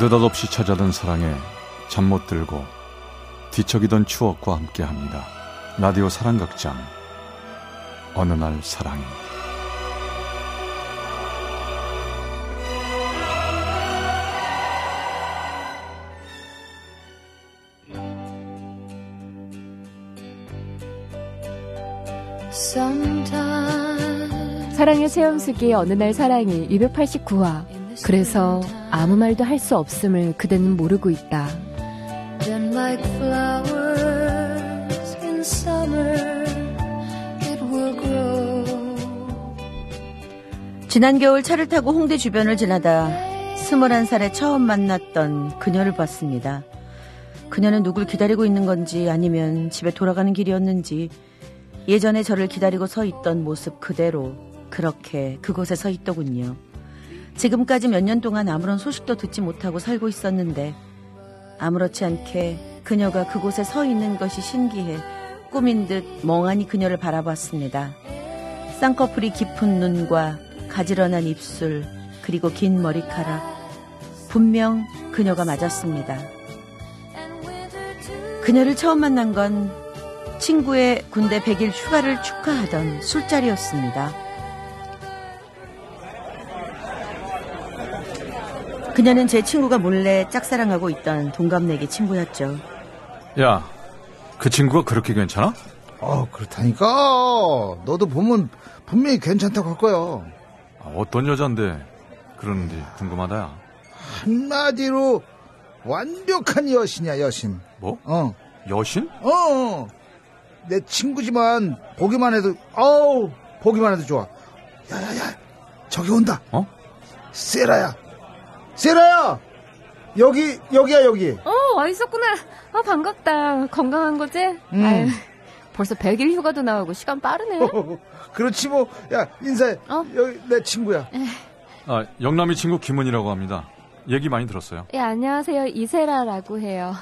느닷없이 찾아든 사랑에 잠 못 들고 뒤척이던 추억과 함께합니다. 라디오 사랑극장. 어느 날 사랑이 사랑의 체험수기 어느 날 사랑이 289화 그래서 아무 말도 할 수 없음을 그대는 모르고 있다. 지난 겨울 차를 타고 홍대 주변을 지나다 스물한 살에 처음 만났던 그녀를 봤습니다. 그녀는 누굴 기다리고 있는 건지 아니면 집에 돌아가는 길이었는지 예전에 저를 기다리고 서 있던 모습 그대로 그렇게 그곳에 서 있더군요. 지금까지 몇 년 동안 아무런 소식도 듣지 못하고 살고 있었는데 아무렇지 않게 그녀가 그곳에 서 있는 것이 신기해 꿈인 듯 멍하니 그녀를 바라봤습니다. 쌍꺼풀이 깊은 눈과 가지런한 입술 그리고 긴 머리카락 분명 그녀가 맞았습니다. 그녀를 처음 만난 건 친구의 군대 100일 휴가를 축하하던 술자리였습니다. 그녀는 제 친구가 몰래 짝사랑하고 있던 동갑내기 친구였죠. 야, 그 친구가 그렇게 괜찮아? 어, 그렇다니까. 너도 보면 분명히 괜찮다고 할 거야. 아, 어떤 여잔데 그러는지 궁금하다. 야. 한마디로 완벽한 여신이야, 여신. 뭐? 어. 여신? 어, 어. 내 친구지만 보기만 해도 어우, 보기만 해도 좋아. 야야야. 저기 온다. 어? 세라야. 세라야! 여기, 여기야, 여기. 어, 와 있었구나. 아, 반갑다. 건강한 거지? 음. 아유, 벌써 100일 휴가도 나오고 시간 빠르네. 그렇지 뭐. 야, 인사해. 어? 여기 내 친구야. 아, 영남이 친구 김은이라고 합니다. 얘기 많이 들었어요. 예, 안녕하세요. 이세라라고 해요.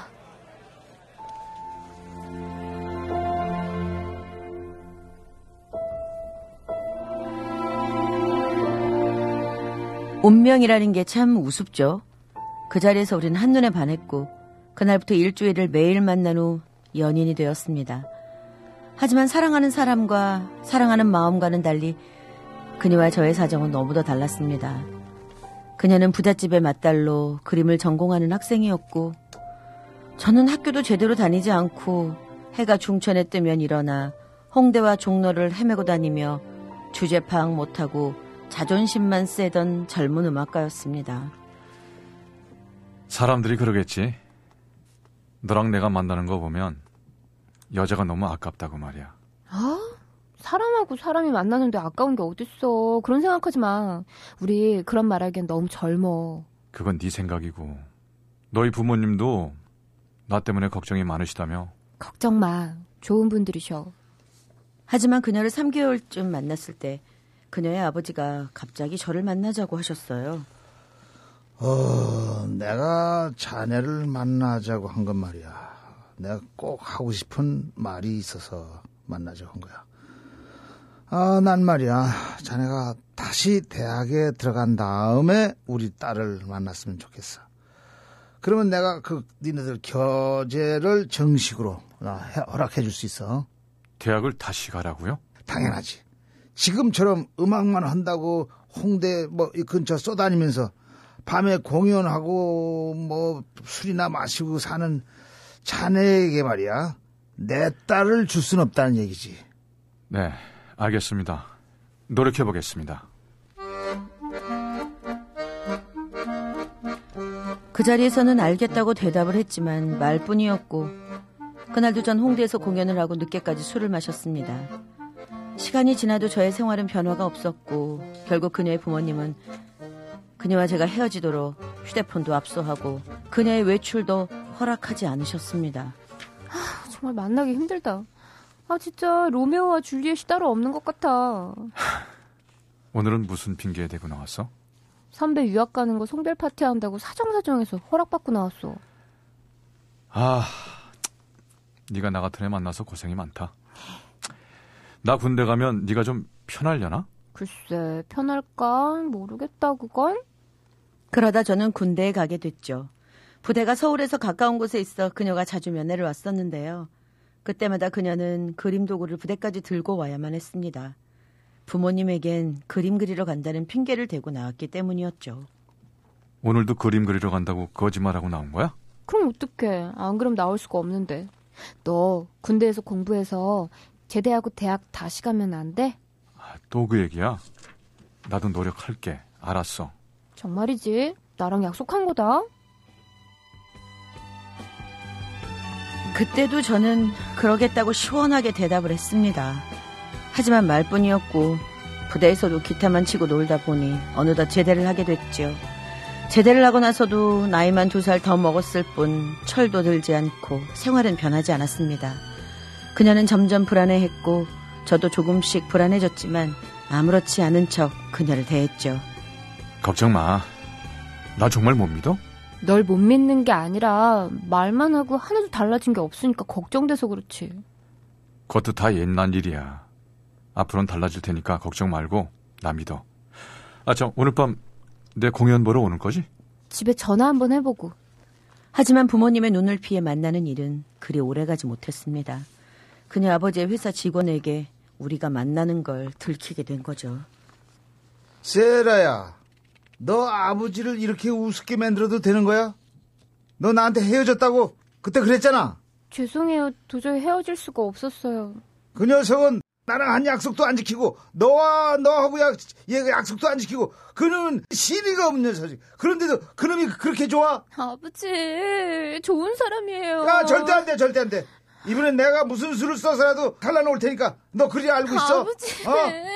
운명이라는 게 참 우습죠. 그 자리에서 우리는 한눈에 반했고 그날부터 일주일을 매일 만난 후 연인이 되었습니다. 하지만 사랑하는 사람과 사랑하는 마음과는 달리 그녀와 저의 사정은 너무도 달랐습니다. 그녀는 부잣집의 맏딸로 그림을 전공하는 학생이었고 저는 학교도 제대로 다니지 않고 해가 중천에 뜨면 일어나 홍대와 종로를 헤매고 다니며 주제 파악 못하고 자존심만 세던 젊은 음악가였습니다. 사람들이 그러겠지. 너랑 내가 만나는 거 보면 여자가 너무 아깝다고 말이야. 아? 사람하고 사람이 만나는데 아까운 게 어딨어. 그런 생각하지 마. 우리 그런 말하기엔 너무 젊어. 그건 네 생각이고. 너희 부모님도 나 때문에 걱정이 많으시다며. 걱정 마. 좋은 분들이셔. 하지만 그녀를 3개월쯤 만났을 때 그녀의 아버지가 갑자기 저를 만나자고 하셨어요. 어, 내가 자네를 만나자고 한 건 말이야. 내가 꼭 하고 싶은 말이 있어서 만나자고 한 거야. 아, 난 말이야. 자네가 다시 대학에 들어간 다음에 우리 딸을 만났으면 좋겠어. 그러면 내가 그 니네들 교재를 정식으로 허락해 줄 수 있어. 대학을 다시 가라고요? 당연하지. 지금처럼 음악만 한다고 홍대 뭐 이 근처 쏘다니면서 밤에 공연하고 뭐 술이나 마시고 사는 자네에게 말이야 내 딸을 줄 순 없다는 얘기지. 네, 알겠습니다. 노력해 보겠습니다. 그 자리에서는 알겠다고 대답을 했지만 말뿐이었고 그날도 전 홍대에서 공연을 하고 늦게까지 술을 마셨습니다. 시간이 지나도 저의 생활은 변화가 없었고 결국 그녀의 부모님은 그녀와 제가 헤어지도록 휴대폰도 압수하고 그녀의 외출도 허락하지 않으셨습니다. 아, 정말 만나기 힘들다. 아 진짜 로메오와 줄리엣이 따로 없는 것 같아. 오늘은 무슨 핑계에 대고 나왔어? 선배 유학 가는 거 송별 파티 한다고 사정사정해서 허락받고 나왔어. 아, 네가 나 같은 애 만나서 고생이 많다. 나 군대 가면 네가 좀 편하려나? 글쎄, 편할까? 모르겠다, 그건. 그러다 저는 군대에 가게 됐죠. 부대가 서울에서 가까운 곳에 있어 그녀가 자주 면회를 왔었는데요. 그때마다 그녀는 그림 도구를 부대까지 들고 와야만 했습니다. 부모님에겐 그림 그리러 간다는 핑계를 대고 나왔기 때문이었죠. 오늘도 그림 그리러 간다고 거짓말하고 나온 거야? 그럼 어떡해. 안 그럼 나올 수가 없는데. 너 군대에서 공부해서 제대하고 대학 다시 가면 안 돼? 또그 얘기야? 나도 노력할게. 알았어. 정말이지? 나랑 약속한 거다. 그때도 저는 그러겠다고 시원하게 대답을 했습니다. 하지만 말뿐이었고 부대에서도 기타만 치고 놀다 보니 어느덧 제대를 하게 됐죠. 제대를 하고 나서도 나이만 두 살 더 먹었을 뿐 철도 들지 않고 생활은 변하지 않았습니다. 그녀는 점점 불안해했고 저도 조금씩 불안해졌지만 아무렇지 않은 척 그녀를 대했죠. 걱정 마. 나 정말 못 믿어? 널 못 믿는 게 아니라 말만 하고 하나도 달라진 게 없으니까 걱정돼서 그렇지. 그것도 다 옛날 일이야. 앞으로는 달라질 테니까 걱정 말고 나 믿어. 아, 저 오늘 밤 내 공연 보러 오는 거지? 집에 전화 한번 해보고. 하지만 부모님의 눈을 피해 만나는 일은 그리 오래가지 못했습니다. 그녀 아버지의 회사 직원에게 우리가 만나는 걸 들키게 된 거죠. 세라야, 너 아버지를 이렇게 우습게 만들어도 되는 거야? 너 나한테 헤어졌다고 그때 그랬잖아. 죄송해요. 도저히 헤어질 수가 없었어요. 그 녀석은 나랑 한 약속도 안 지키고 너와 너하고 약, 얘가 약속도 안 지키고 그놈은 시비가 없는 녀석이. 그런데도 그놈이 그렇게 좋아? 아버지, 좋은 사람이에요. 야 절대 안 돼, 절대 안 돼. 이번엔 내가 무슨 수를 써서라도 갈라놓을 테니까 너 그리 알고 있어. 아버지. 어?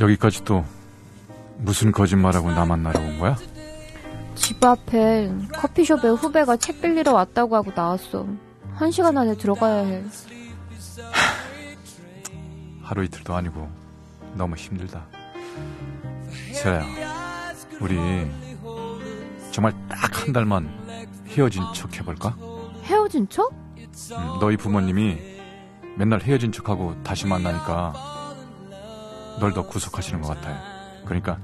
여기까지 또 무슨 거짓말하고 나 만나러 온 거야? 집 앞에 커피숍에 후배가 책 빌리러 왔다고 하고 나왔어. 한 시간 안에 들어가야 해. 하루 이틀도 아니고 너무 힘들다. 세라야, 우리 정말 딱 한 달만 헤어진 척 해볼까? 헤어진 척? 음, 너희 부모님이 맨날 헤어진 척하고 다시 만나니까 널 더 구속하시는 것 같아. 그러니까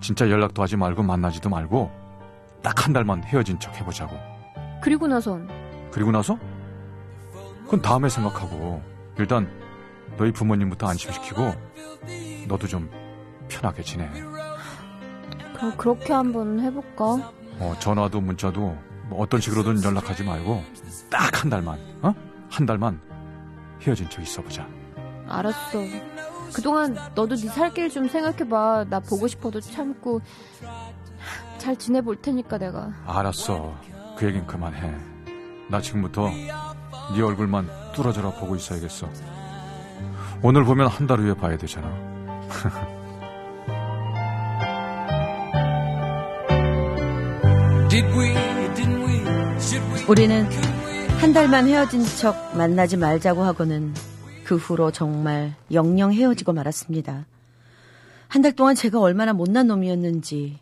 진짜 연락도 하지 말고 만나지도 말고 딱 한 달만 헤어진 척 해보자고. 그리고 나선 그리고 나서? 그건 다음에 생각하고 일단 너희 부모님부터 안심시키고 너도 좀 편하게 지내. 그럼 그렇게 한번 해볼까? 어, 전화도 문자도 뭐 어떤 식으로든 연락하지 말고 딱 한 달만, 어? 한 달만 헤어진 척 있어보자. 알았어. 그동안 너도 네 살 길 좀 생각해봐. 나 보고 싶어도 참고 잘 지내볼 테니까 내가. 알았어. 그 얘긴 그만해. 나 지금부터 네 얼굴만 뚫어져라 보고 있어야겠어. 오늘 보면 한 달 후에 봐야 되잖아. 우리는 한 달만 헤어진 척 만나지 말자고 하고는 그 후로 정말 영영 헤어지고 말았습니다. 한 달 동안 제가 얼마나 못난 놈이었는지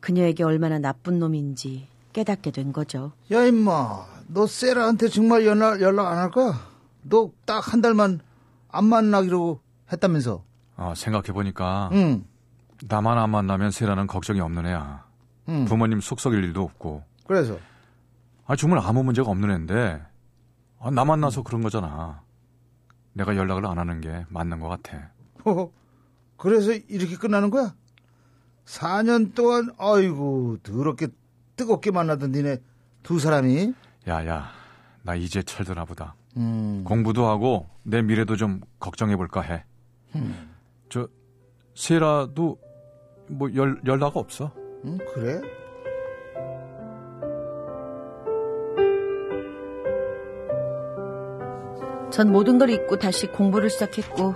그녀에게 얼마나 나쁜 놈인지 깨닫게 된 거죠. 야 임마, 너 세라한테 정말 연락 연락 안 할 거야? 너 딱 한 달만 안 만나기로 했다면서? 어, 생각해보니까 응, 나만 안 만나면 세라는 걱정이 없는 애야. 응. 부모님 속 썩일 일도 없고. 그래서 아, 정말 아무 문제가 없는 애인데 아, 나 만나서 그런 거잖아. 내가 연락을 안 하는 게 맞는 것 같아. 허허, 그래서 이렇게 끝나는 거야? 4년 동안 아이고 더럽게 뜨겁게 만나던 니네 두 사람이 야 야, 나 이제 철드나 보다. 음, 공부도 하고 내 미래도 좀 걱정해 볼까 해. 저 세라도 뭐 연, 연락 없어. 음, 그래? 전 모든 걸 잊고 다시 공부를 시작했고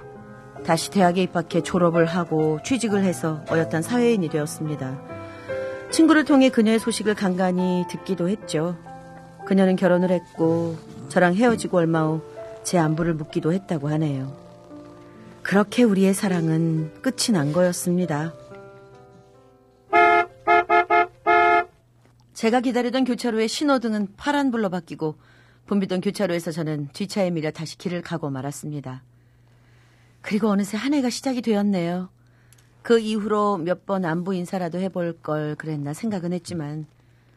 다시 대학에 입학해 졸업을 하고 취직을 해서 어엿한 사회인이 되었습니다. 친구를 통해 그녀의 소식을 간간히 듣기도 했죠. 그녀는 결혼을 했고 저랑 헤어지고 얼마 후 제 안부를 묻기도 했다고 하네요. 그렇게 우리의 사랑은 끝이 난 거였습니다. 제가 기다리던 교차로의 신호등은 파란불로 바뀌고 붐비던 교차로에서 저는 뒷차에 밀려 다시 길을 가고 말았습니다. 그리고 어느새 한 해가 시작이 되었네요. 그 이후로 몇 번 안부 인사라도 해볼 걸 그랬나 생각은 했지만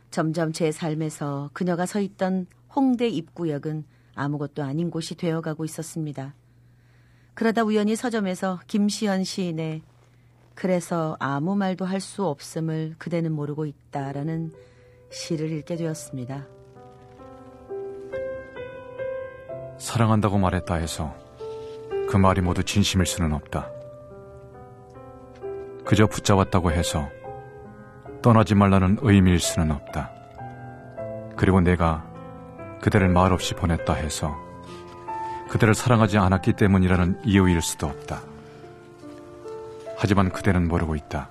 점점 제 삶에서 그녀가 서 있던 홍대 입구역은 아무것도 아닌 곳이 되어가고 있었습니다. 그러다 우연히 서점에서 김시연 시인의 그래서 아무 말도 할 수 없음을 그대는 모르고 있다라는 시를 읽게 되었습니다. 사랑한다고 말했다 해서 그 말이 모두 진심일 수는 없다. 그저 붙잡았다고 해서 떠나지 말라는 의미일 수는 없다. 그리고 내가 그대를 말 없이 보냈다 해서 그대를 사랑하지 않았기 때문이라는 이유일 수도 없다. 하지만 그대는 모르고 있다.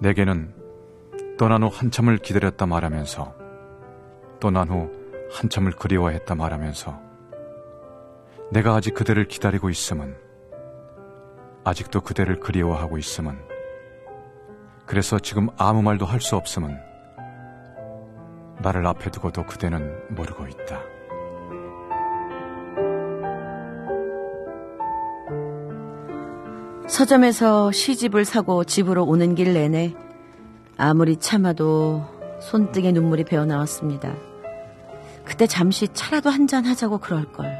내게는 떠난 후 한참을 기다렸다 말하면서 떠난 후 한참을 그리워했다 말하면서 내가 아직 그대를 기다리고 있음은 아직도 그대를 그리워하고 있음은 그래서 지금 아무 말도 할 수 없음은 나를 앞에 두고도 그대는 모르고 있다. 서점에서 시집을 사고 집으로 오는 길 내내 아무리 참아도 손등에 눈물이 배어 나왔습니다. 그때 잠시 차라도 한잔 하자고 그럴 걸.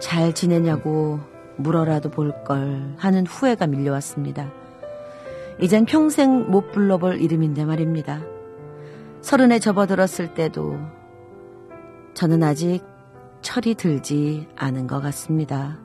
잘 지내냐고 물어라도 볼 걸 하는 후회가 밀려왔습니다. 이젠 평생 못 불러볼 이름인데 말입니다. 서른에 접어들었을 때도 저는 아직 철이 들지 않은 것 같습니다.